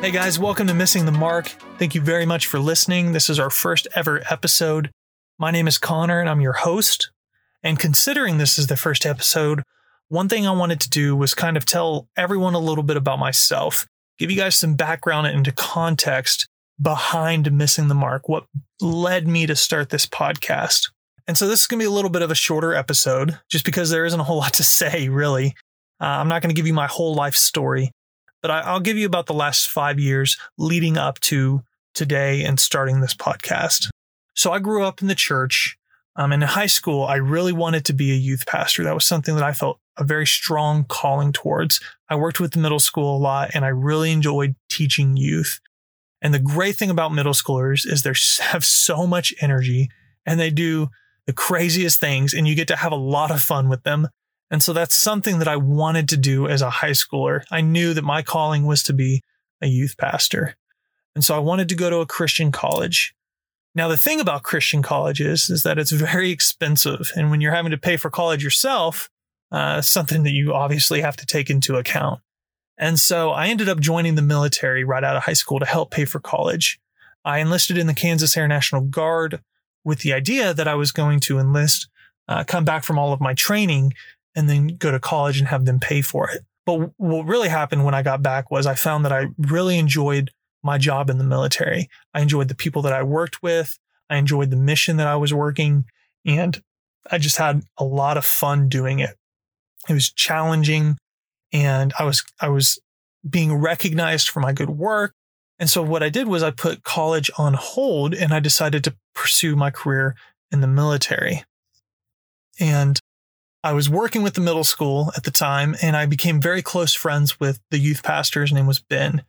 Hey guys, welcome to Missing the Mark. Thank you very much for listening. This is our first ever episode. My name is Connor and I'm your host. And considering this is the first episode, one thing I wanted to do was kind of tell everyone a little bit about myself, give you guys some background into context behind Missing the Mark, what led me to start this podcast. And so this is going to be a little bit of a shorter episode just because there isn't a whole lot to say, really. Uh, I'm not going to give you my whole life story but I, will give you about the last five years leading up to today and starting this podcast. So I grew up in the church. Um, and in high school, I really wanted to be a youth pastor. That was something that I felt a very strong calling towards. I worked with the middle school a lot and I really enjoyed teaching youth. And the great thing about middle schoolers is they have so much energy and they do the craziest things and you get to have a lot of fun with them. And so that's something that I wanted to do as a high schooler. I knew that my calling was to be a youth pastor. And so I wanted to go to a Christian college. Now, the thing about Christian colleges is that it's very expensive. And when you're having to pay for college yourself, uh, something that you obviously have to take into account. And so I ended up joining the military right out of high school to help pay for college. I enlisted in the Kansas Air National Guard with the idea that I was going to enlist, uh, come back from all of my training, and then go to college and have them pay for it. But what really happened when I got back was I found that I really enjoyed my job in the military. I enjoyed the people that I worked with. I enjoyed the mission that I was working. And I just had a lot of fun doing it. It was challenging and I was, I was being recognized for my good work. And so what I did was I put college on hold and I decided to pursue my career in the military. And I was working with the middle school at the time, and I became very close friends with the youth pastor. His name was Ben.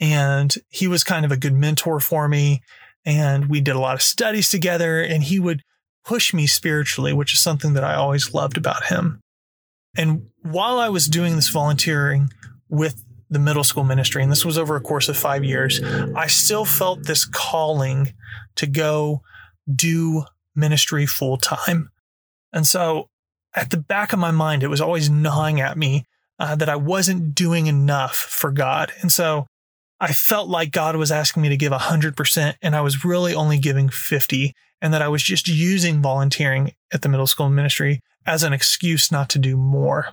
And he was kind of a good mentor for me. And we did a lot of studies together, and he would push me spiritually, which is something that I always loved about him. And while I was doing this volunteering with the middle school ministry, and this was over a course of five years, I still felt this calling to go do ministry full time. And so at the back of my mind, it was always gnawing at me uh, that I wasn't doing enough for God. And so I felt like God was asking me to give 100%, and I was really only giving 50, and that I was just using volunteering at the middle school ministry as an excuse not to do more.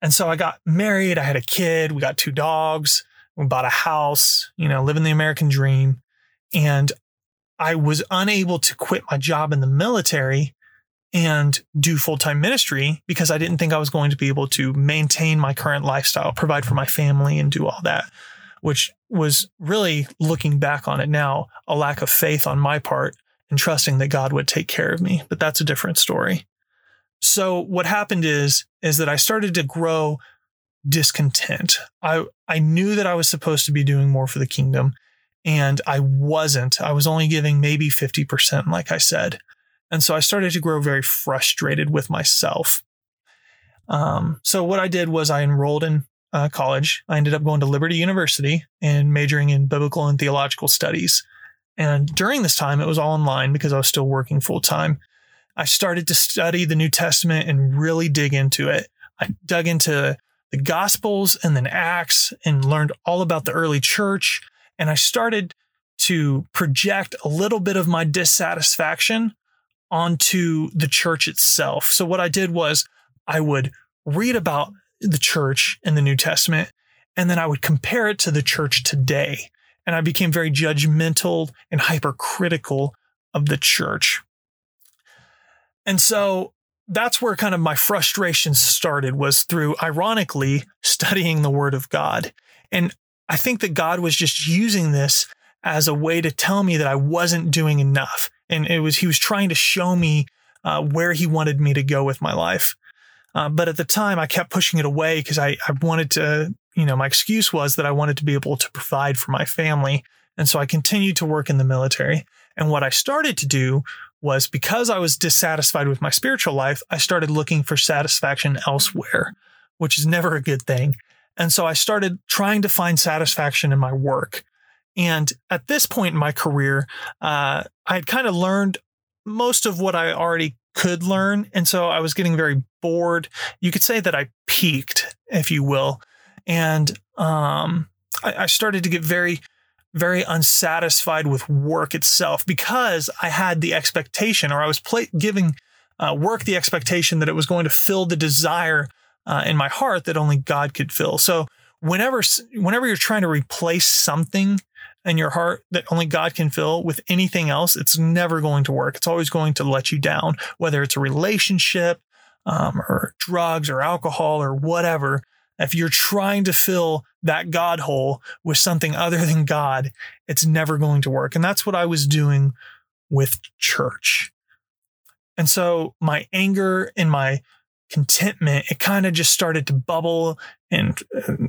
And so I got married, I had a kid, we got two dogs, we bought a house, you know, living the American dream. And I was unable to quit my job in the military and do full time ministry because I didn't think I was going to be able to maintain my current lifestyle, provide for my family, and do all that, which was really looking back on it now, a lack of faith on my part and trusting that God would take care of me. But that's a different story. So what happened is, is that I started to grow discontent. I, I knew that I was supposed to be doing more for the kingdom and I wasn't. I was only giving maybe 50%, like I said. And so I started to grow very frustrated with myself. Um, so what I did was I enrolled in uh, college. I ended up going to Liberty University and majoring in biblical and theological studies. And during this time, it was all online because I was still working full time. I started to study the New Testament and really dig into it. I dug into the Gospels and then Acts and learned all about the early church. And I started to project a little bit of my dissatisfaction onto the church itself. So what I did was I would read about the church in the New Testament and then I would compare it to the church today. And I became very judgmental and hypercritical of the church. And so that's where kind of my frustration started was through ironically studying the word of God. And I think that God was just using this as a way to tell me that I wasn't doing enough and it was he was trying to show me uh, where he wanted me to go with my life. Uh, but at the time, I kept pushing it away because I, I wanted to, you know, my excuse was that I wanted to be able to provide for my family. And so I continued to work in the military. And what I started to do was because I was dissatisfied with my spiritual life, I started looking for satisfaction elsewhere, which is never a good thing. And so I started trying to find satisfaction in my work. And at this point in my career, uh, I had kind of learned most of what I already could learn. And so I was getting very bored. You could say that I peaked, if you will. And um, I, I started to get very, very unsatisfied with work itself because I had the expectation, or I was play, giving uh, work the expectation that it was going to fill the desire uh, in my heart that only God could fill. So whenever whenever you're trying to replace something in your heart that only God can fill with anything else, it's never going to work. It's always going to let you down, whether it's a relationship um, or drugs or alcohol or whatever. If you're trying to fill that God hole with something other than God, it's never going to work. And that's what I was doing with church. And so my anger and my contentment, it kind of just started to bubble and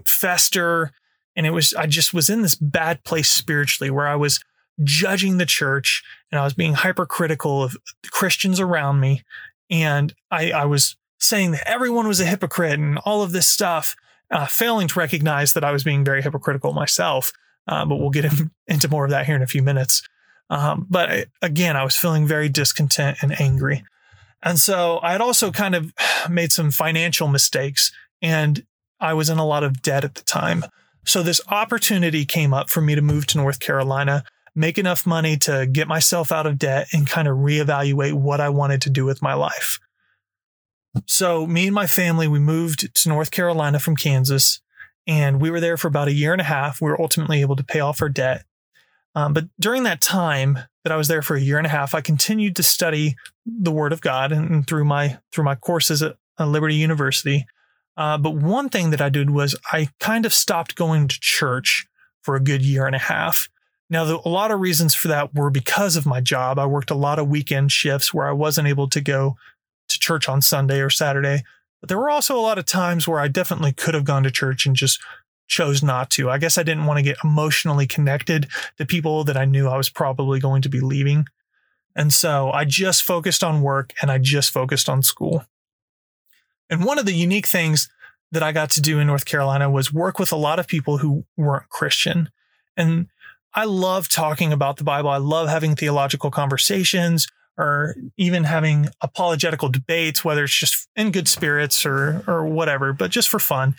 fester. And it was, I just was in this bad place spiritually where I was judging the church and I was being hypercritical of Christians around me. And I, I was saying that everyone was a hypocrite and all of this stuff, uh, failing to recognize that I was being very hypocritical myself. Uh, but we'll get in, into more of that here in a few minutes. Um, but I, again, I was feeling very discontent and angry. And so I had also kind of made some financial mistakes and I was in a lot of debt at the time. So this opportunity came up for me to move to North Carolina, make enough money to get myself out of debt and kind of reevaluate what I wanted to do with my life. So me and my family, we moved to North Carolina from Kansas and we were there for about a year and a half. We were ultimately able to pay off our debt. Um, but during that time that I was there for a year and a half, I continued to study the Word of God and, and through my through my courses at, at Liberty University. Uh, but one thing that I did was I kind of stopped going to church for a good year and a half. Now, the, a lot of reasons for that were because of my job. I worked a lot of weekend shifts where I wasn't able to go to church on Sunday or Saturday. But there were also a lot of times where I definitely could have gone to church and just chose not to. I guess I didn't want to get emotionally connected to people that I knew I was probably going to be leaving. And so I just focused on work and I just focused on school. And one of the unique things that I got to do in North Carolina was work with a lot of people who weren't Christian. And I love talking about the Bible. I love having theological conversations or even having apologetical debates, whether it's just in good spirits or or whatever, but just for fun.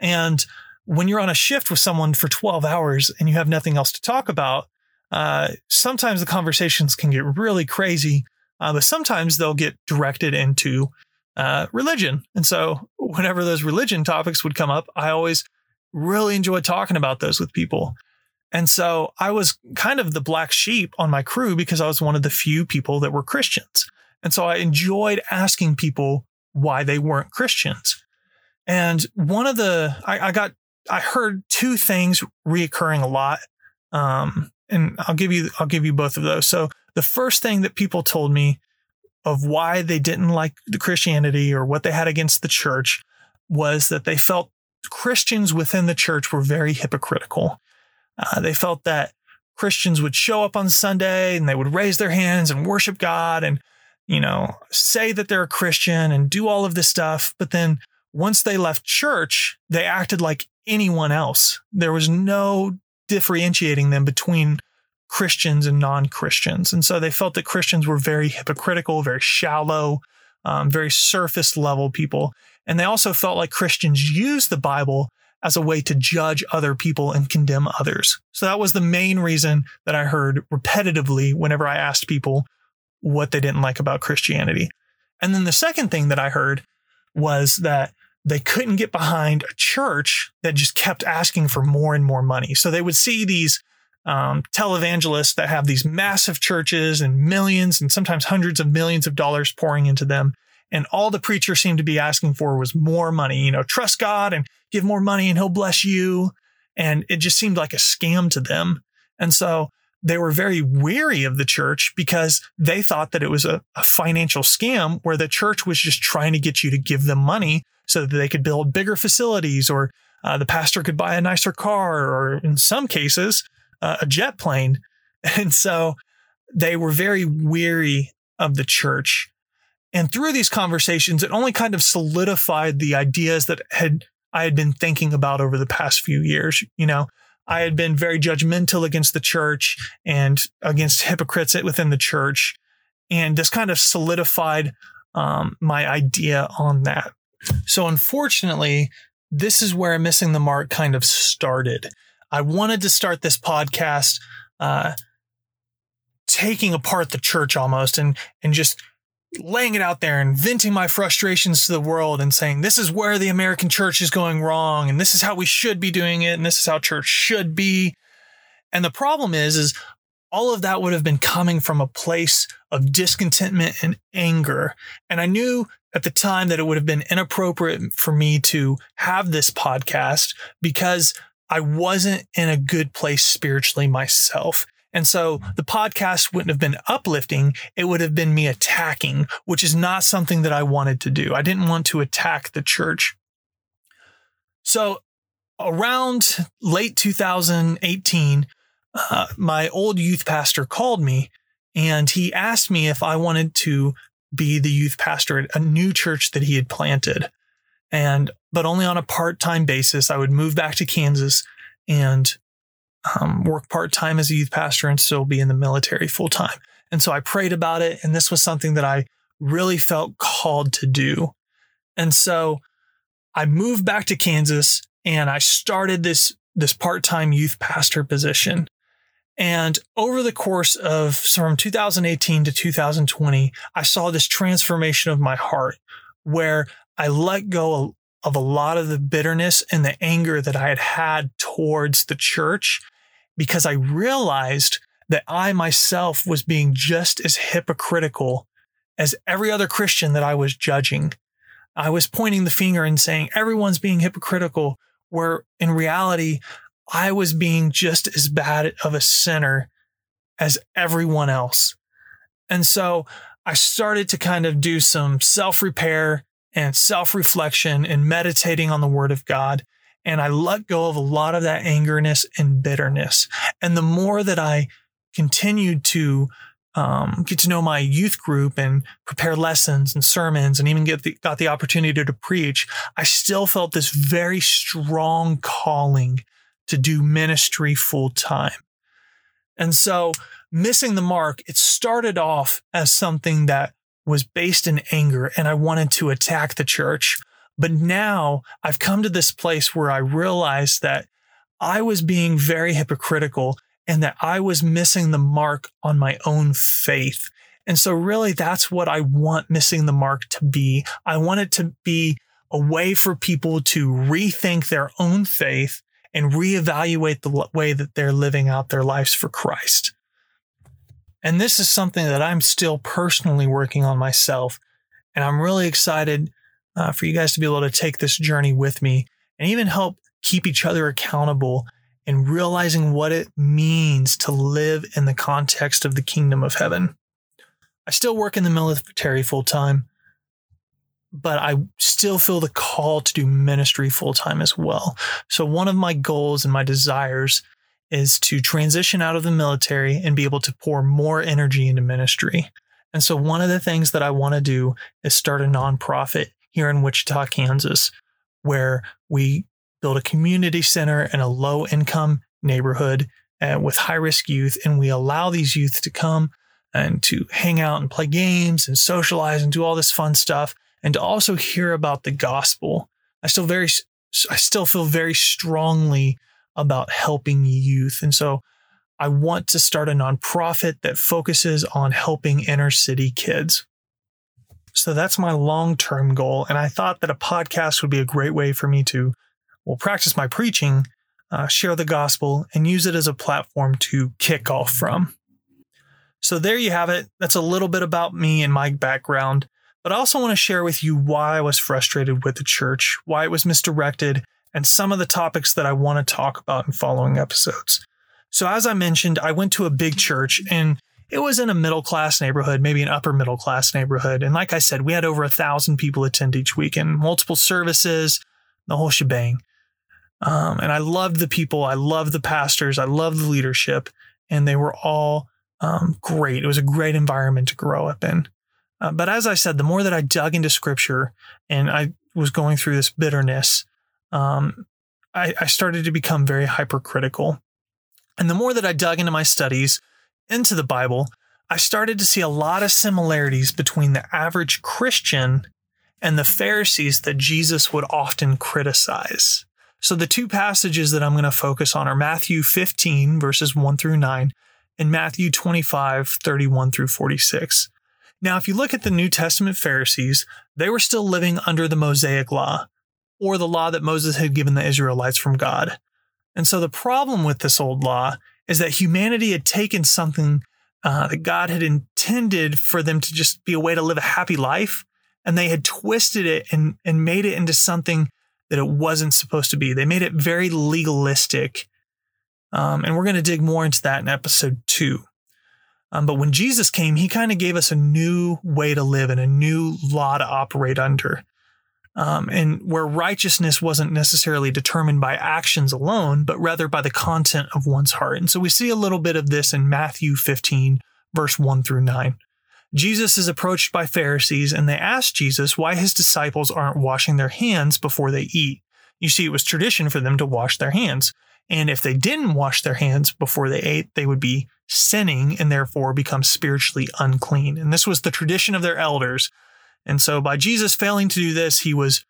And when you're on a shift with someone for 12 hours and you have nothing else to talk about, uh, sometimes the conversations can get really crazy, uh, but sometimes they'll get directed into uh, religion. And so, whenever those religion topics would come up, I always really enjoyed talking about those with people. And so, I was kind of the black sheep on my crew because I was one of the few people that were Christians. And so, I enjoyed asking people why they weren't Christians. And one of the, I, I got I heard two things reoccurring a lot. Um, and I'll give you I'll give you both of those. So the first thing that people told me of why they didn't like the Christianity or what they had against the church was that they felt Christians within the church were very hypocritical. Uh, they felt that Christians would show up on Sunday and they would raise their hands and worship God and you know say that they're a Christian and do all of this stuff, but then once they left church, they acted like anyone else. There was no differentiating them between Christians and non Christians. And so they felt that Christians were very hypocritical, very shallow, um, very surface level people. And they also felt like Christians used the Bible as a way to judge other people and condemn others. So that was the main reason that I heard repetitively whenever I asked people what they didn't like about Christianity. And then the second thing that I heard was that they couldn't get behind a church that just kept asking for more and more money. So they would see these um, televangelists that have these massive churches and millions and sometimes hundreds of millions of dollars pouring into them. And all the preacher seemed to be asking for was more money, you know, trust God and give more money and he'll bless you. And it just seemed like a scam to them. And so they were very weary of the church because they thought that it was a, a financial scam where the church was just trying to get you to give them money so that they could build bigger facilities or uh, the pastor could buy a nicer car or in some cases uh, a jet plane. And so they were very weary of the church. And through these conversations it only kind of solidified the ideas that had i had been thinking about over the past few years you know? I had been very judgmental against the church and against hypocrites within the church. And this kind of solidified um, my idea on that. So unfortunately, this is where missing the mark kind of started. I wanted to start this podcast, uh, taking apart the church almost and, and just laying it out there and venting my frustrations to the world and saying, this is where the American church is going wrong. And this is how we should be doing it. And this is how church should be. And the problem is, is all of that would have been coming from a place of discontentment and anger. And I knew at the time that it would have been inappropriate for me to have this podcast because I wasn't in a good place spiritually myself. And so the podcast wouldn't have been uplifting. It would have been me attacking, which is not something that I wanted to do. I didn't want to attack the church. So around late 2018, uh, my old youth pastor called me and he asked me if I wanted to be the youth pastor at a new church that he had planted. And, but only on a part time basis. I would move back to Kansas and um, work part time as a youth pastor and still be in the military full time. And so I prayed about it. And this was something that I really felt called to do. And so I moved back to Kansas and I started this, this part time youth pastor position. And over the course of from 2018 to 2020, I saw this transformation of my heart where I let go of a lot of the bitterness and the anger that I had had towards the church because I realized that I myself was being just as hypocritical as every other Christian that I was judging. I was pointing the finger and saying, everyone's being hypocritical, where in reality, I was being just as bad of a sinner as everyone else. And so I started to kind of do some self repair and self reflection and meditating on the word of God. And I let go of a lot of that angerness and bitterness. And the more that I continued to um, get to know my youth group and prepare lessons and sermons and even get the, got the opportunity to preach, I still felt this very strong calling to do ministry full time. And so missing the mark, it started off as something that was based in anger and I wanted to attack the church. But now I've come to this place where I realize that I was being very hypocritical and that I was missing the mark on my own faith. And so, really, that's what I want missing the mark to be. I want it to be a way for people to rethink their own faith and reevaluate the way that they're living out their lives for Christ. And this is something that I'm still personally working on myself. And I'm really excited uh, for you guys to be able to take this journey with me and even help keep each other accountable and realizing what it means to live in the context of the kingdom of heaven. I still work in the military full time, but I still feel the call to do ministry full time as well. So, one of my goals and my desires is to transition out of the military and be able to pour more energy into ministry. And so, one of the things that I want to do is start a nonprofit here in Wichita, Kansas, where we build a community center in a low income neighborhood uh, with high risk youth. And we allow these youth to come and to hang out and play games and socialize and do all this fun stuff and to also hear about the gospel. I still very, I still feel very strongly about helping youth. And so I want to start a nonprofit that focuses on helping inner city kids. So that's my long term goal. And I thought that a podcast would be a great way for me to, well, practice my preaching, uh, share the gospel, and use it as a platform to kick off from. So there you have it. That's a little bit about me and my background. But I also want to share with you why I was frustrated with the church, why it was misdirected, and some of the topics that I want to talk about in following episodes. So, as I mentioned, I went to a big church and it was in a middle class neighborhood, maybe an upper middle class neighborhood. And like I said, we had over a thousand people attend each weekend, multiple services, the whole shebang. Um, and I loved the people, I loved the pastors, I loved the leadership, and they were all um, great. It was a great environment to grow up in. Uh, but as I said, the more that I dug into scripture and I was going through this bitterness, um, I, I started to become very hypercritical. And the more that I dug into my studies, into the Bible, I started to see a lot of similarities between the average Christian and the Pharisees that Jesus would often criticize. So the two passages that I'm going to focus on are Matthew 15, verses 1 through 9, and Matthew 25, 31 through 46. Now, if you look at the New Testament Pharisees, they were still living under the Mosaic law, or the law that Moses had given the Israelites from God. And so the problem with this old law is that humanity had taken something uh, that God had intended for them to just be a way to live a happy life, and they had twisted it and, and made it into something that it wasn't supposed to be. They made it very legalistic. Um, and we're going to dig more into that in episode two. Um, but when Jesus came, he kind of gave us a new way to live and a new law to operate under. Um, and where righteousness wasn't necessarily determined by actions alone, but rather by the content of one's heart. And so we see a little bit of this in Matthew 15, verse 1 through 9. Jesus is approached by Pharisees and they ask Jesus why his disciples aren't washing their hands before they eat. You see, it was tradition for them to wash their hands. And if they didn't wash their hands before they ate, they would be sinning and therefore become spiritually unclean. And this was the tradition of their elders. And so by Jesus failing to do this, he was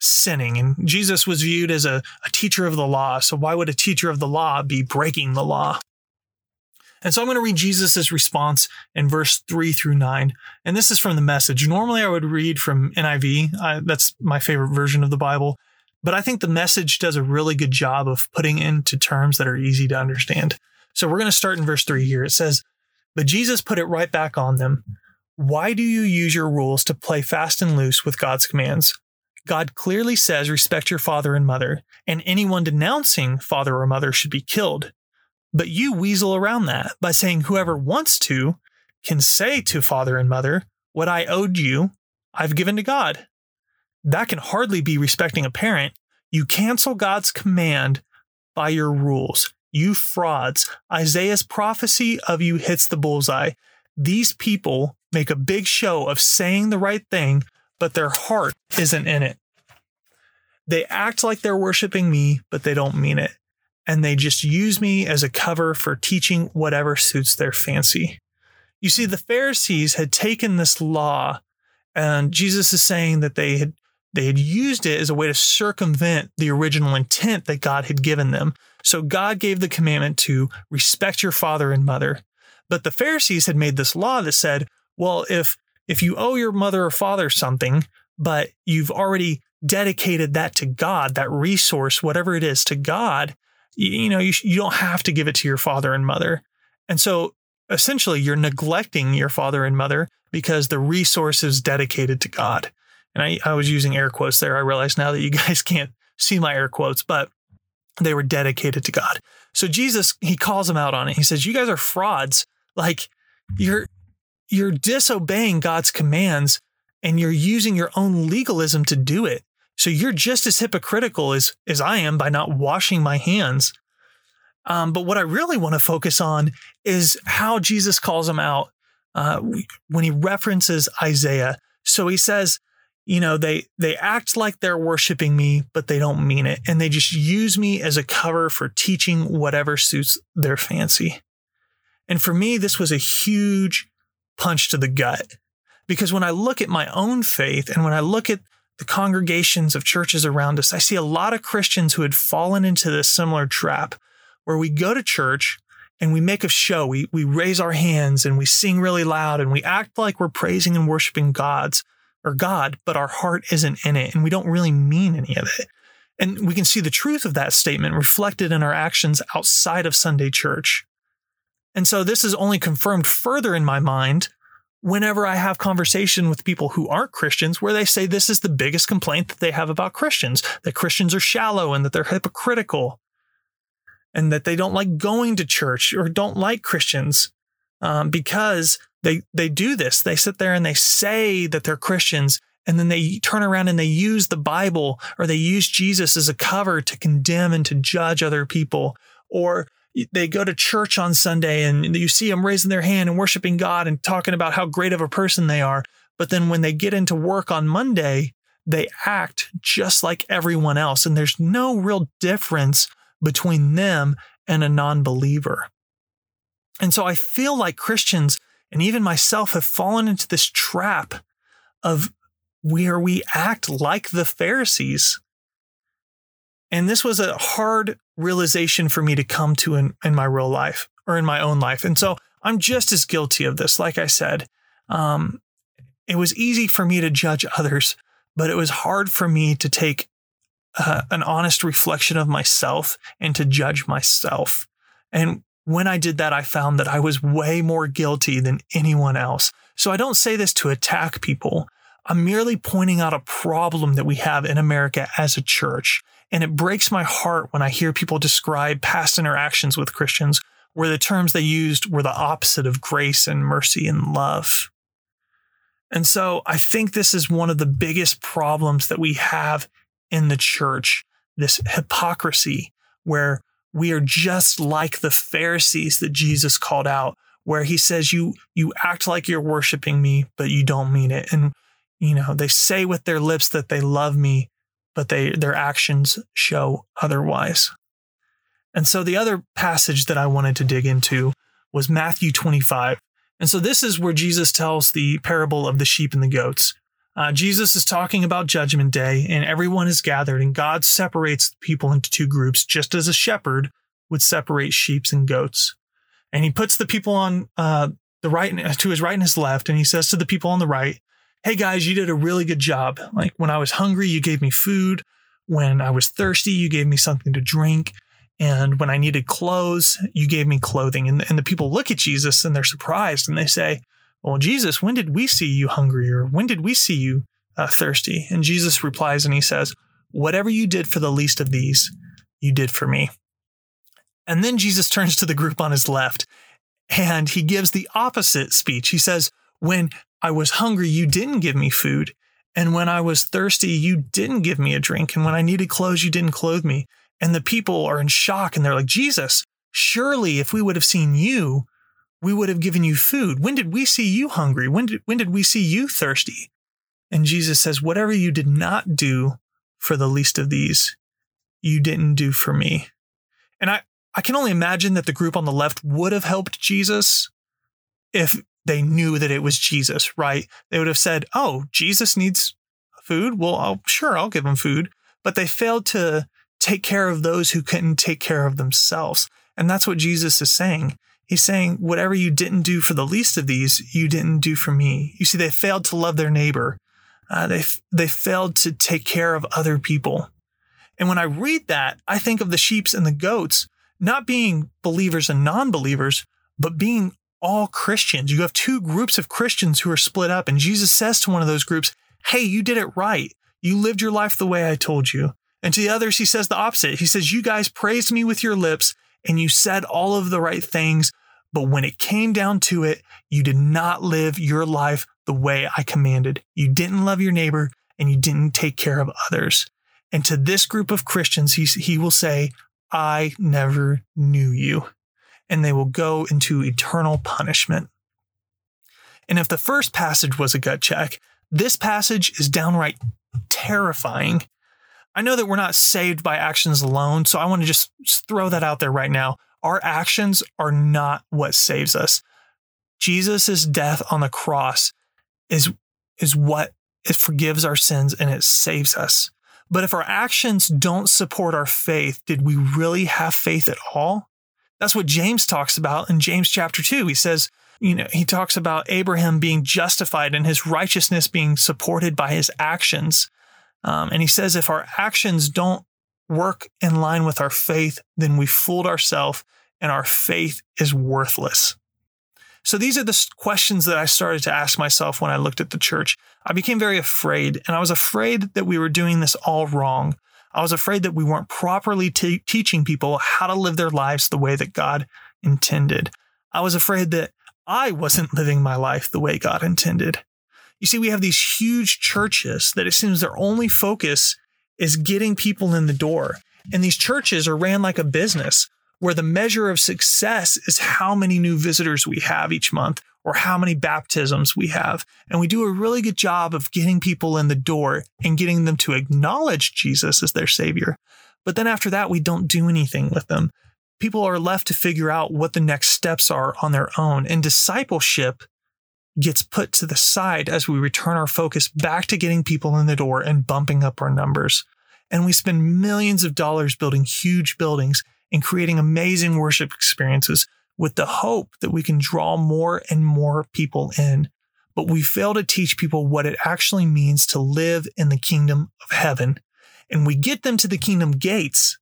sinning. And Jesus was viewed as a, a teacher of the law. So why would a teacher of the law be breaking the law? And so I'm going to read Jesus' response in verse three through nine. And this is from the message. Normally I would read from NIV. I, that's my favorite version of the Bible. But I think the message does a really good job of putting into terms that are easy to understand. So we're going to start in verse three here. It says, But Jesus put it right back on them. Why do you use your rules to play fast and loose with God's commands? God clearly says, respect your father and mother, and anyone denouncing father or mother should be killed. But you weasel around that by saying whoever wants to can say to father and mother, What I owed you, I've given to God. That can hardly be respecting a parent. You cancel God's command by your rules. You frauds. Isaiah's prophecy of you hits the bullseye. These people make a big show of saying the right thing, but their heart isn't in it. They act like they're worshiping me, but they don't mean it and they just use me as a cover for teaching whatever suits their fancy. You see, the Pharisees had taken this law, and Jesus is saying that they had they had used it as a way to circumvent the original intent that God had given them. So God gave the commandment to respect your father and mother. But the Pharisees had made this law that said, well, if if you owe your mother or father something, but you've already dedicated that to God, that resource, whatever it is, to God, you, you know, you, you don't have to give it to your father and mother. And so essentially you're neglecting your father and mother because the resource is dedicated to God. And I, I was using air quotes there. I realize now that you guys can't see my air quotes, but they were dedicated to God. So Jesus, he calls them out on it. He says, You guys are frauds. Like you're you're disobeying God's commands and you're using your own legalism to do it. So you're just as hypocritical as, as I am by not washing my hands. Um, but what I really want to focus on is how Jesus calls them out uh, when he references Isaiah. So he says, you know, they they act like they're worshiping me, but they don't mean it, and they just use me as a cover for teaching whatever suits their fancy. And for me, this was a huge punch to the gut because when I look at my own faith and when I look at the congregations of churches around us, I see a lot of Christians who had fallen into this similar trap where we go to church and we make a show. We, we raise our hands and we sing really loud and we act like we're praising and worshiping God's or God, but our heart isn't in it and we don't really mean any of it. And we can see the truth of that statement reflected in our actions outside of Sunday church. And so this is only confirmed further in my mind whenever I have conversation with people who aren't Christians where they say this is the biggest complaint that they have about Christians, that Christians are shallow and that they're hypocritical and that they don't like going to church or don't like Christians um, because they they do this. They sit there and they say that they're Christians and then they turn around and they use the Bible or they use Jesus as a cover to condemn and to judge other people or they go to church on Sunday and you see them raising their hand and worshiping God and talking about how great of a person they are. But then when they get into work on Monday, they act just like everyone else. And there's no real difference between them and a non believer. And so I feel like Christians and even myself have fallen into this trap of where we act like the Pharisees And this was a hard realization for me to come to in, in my real life or in my own life. And so I'm just as guilty of this. Like I said, um, it was easy for me to judge others, but it was hard for me to take uh, an honest reflection of myself and to judge myself. And when I did that, I found that I was way more guilty than anyone else. So I don't say this to attack people. I'm merely pointing out a problem that we have in America as a church. And it breaks my heart when I hear people describe past interactions with Christians where the terms they used were the opposite of grace and mercy and love. And so I think this is one of the biggest problems that we have in the church this hypocrisy where we are just like the Pharisees that Jesus called out, where he says, You you act like you're worshiping me, but you don't mean it. And you know, they say with their lips that they love me, but they their actions show otherwise. And so the other passage that I wanted to dig into was Matthew 25. And so this is where Jesus tells the parable of the sheep and the goats. Uh, Jesus is talking about Judgment Day, and everyone is gathered, and God separates people into two groups, just as a shepherd would separate sheep and goats. And he puts the people on uh, the right to his right and his left, and he says to the people on the right, "Hey guys, you did a really good job. Like when I was hungry, you gave me food. When I was thirsty, you gave me something to drink." And when I needed clothes, you gave me clothing. And, and the people look at Jesus and they're surprised and they say, well, Jesus, when did we see you hungry or when did we see you uh, thirsty? And Jesus replies and he says, Whatever you did for the least of these, you did for me. And then Jesus turns to the group on his left and he gives the opposite speech. He says, When I was hungry, you didn't give me food. And when I was thirsty, you didn't give me a drink. And when I needed clothes, you didn't clothe me. And the people are in shock and they're like, Jesus, surely if we would have seen you, we would have given you food. When did we see you hungry? When did, when did we see you thirsty? And Jesus says, Whatever you did not do for the least of these, you didn't do for me. And I, I can only imagine that the group on the left would have helped Jesus if they knew that it was Jesus, right? They would have said, Oh, Jesus needs food. Well, I'll, sure, I'll give him food. But they failed to take care of those who couldn't take care of themselves. And that's what Jesus is saying. He's saying, whatever you didn't do for the least of these, you didn't do for me. You see, they failed to love their neighbor. Uh, they, they failed to take care of other people. And when I read that, I think of the sheeps and the goats not being believers and non believers, but being all Christians. You have two groups of Christians who are split up. And Jesus says to one of those groups, Hey, you did it right. You lived your life the way I told you. And to the others, he says the opposite. He says, You guys praised me with your lips and you said all of the right things, but when it came down to it, you did not live your life the way I commanded. You didn't love your neighbor and you didn't take care of others. And to this group of Christians, he, he will say, I never knew you. And they will go into eternal punishment. And if the first passage was a gut check, this passage is downright terrifying. I know that we're not saved by actions alone, so I want to just, throw that out there right now. Our actions are not what saves us. Jesus' death on the cross is, is what it forgives our sins and it saves us. But if our actions don't support our faith, did we really have faith at all? That's what James talks about in James chapter 2. He says, you know, he talks about Abraham being justified and his righteousness being supported by his actions. Um, and he says, if our actions don't work in line with our faith, then we fooled ourselves and our faith is worthless. So these are the questions that I started to ask myself when I looked at the church. I became very afraid, and I was afraid that we were doing this all wrong. I was afraid that we weren't properly teaching people how to live their lives the way that God intended. I was afraid that I wasn't living my life the way God intended. You see, we have these huge churches that it seems their only focus is getting people in the door. And these churches are ran like a business where the measure of success is how many new visitors we have each month or how many baptisms we have. And we do a really good job of getting people in the door and getting them to acknowledge Jesus as their savior. But then after that, we don't do anything with them. People are left to figure out what the next steps are on their own. And discipleship gets put to the side as we return our focus back to getting people in the door and bumping up our numbers. And we spend millions of dollars building huge buildings and creating amazing worship experiences with the hope that we can draw more and more people in. But we fail to teach people what it actually means to live in the kingdom of heaven. And we get them to the kingdom gates,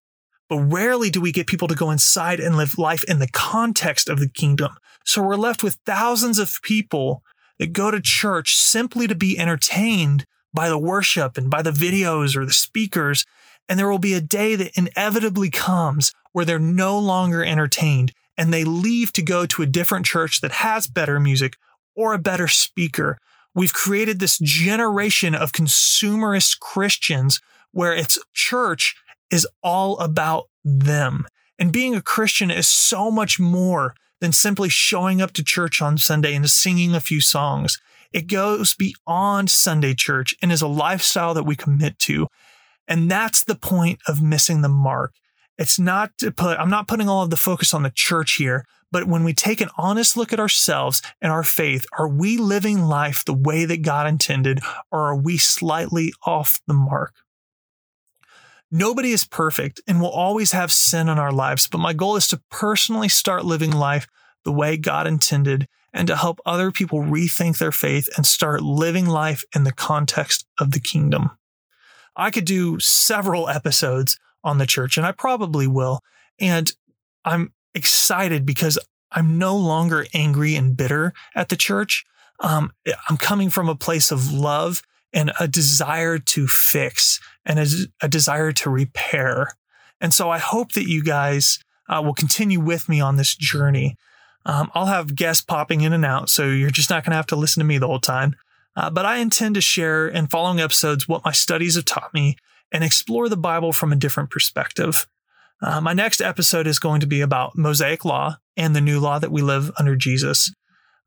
but rarely do we get people to go inside and live life in the context of the kingdom. So we're left with thousands of people that go to church simply to be entertained by the worship and by the videos or the speakers. And there will be a day that inevitably comes where they're no longer entertained and they leave to go to a different church that has better music or a better speaker. We've created this generation of consumerist Christians where it's church is all about them. And being a Christian is so much more than simply showing up to church on Sunday and singing a few songs. It goes beyond Sunday church and is a lifestyle that we commit to. And that's the point of missing the mark. It's not to put, I'm not putting all of the focus on the church here, but when we take an honest look at ourselves and our faith, are we living life the way that God intended, or are we slightly off the mark? Nobody is perfect and will always have sin in our lives, but my goal is to personally start living life the way God intended and to help other people rethink their faith and start living life in the context of the kingdom. I could do several episodes on the church, and I probably will. And I'm excited because I'm no longer angry and bitter at the church. Um, I'm coming from a place of love and a desire to fix and a, a desire to repair. And so I hope that you guys uh, will continue with me on this journey. Um, I'll have guests popping in and out, so you're just not going to have to listen to me the whole time. Uh, but I intend to share in following episodes what my studies have taught me and explore the Bible from a different perspective. Uh, my next episode is going to be about Mosaic law and the new law that we live under Jesus.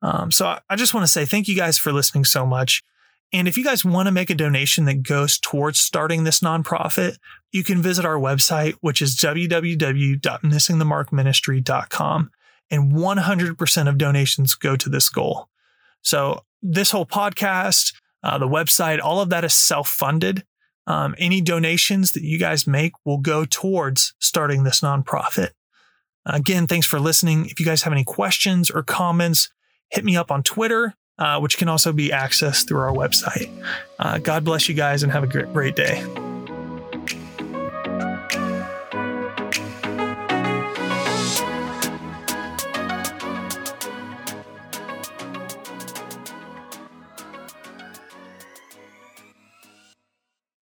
Um, so I, I just want to say thank you guys for listening so much. And if you guys want to make a donation that goes towards starting this nonprofit, you can visit our website, which is www.missingthemarkministry.com. And 100% of donations go to this goal. So, this whole podcast, uh, the website, all of that is self funded. Um, any donations that you guys make will go towards starting this nonprofit. Again, thanks for listening. If you guys have any questions or comments, hit me up on Twitter uh, which can also be accessed through our website. Uh, God bless you guys and have a great, great day.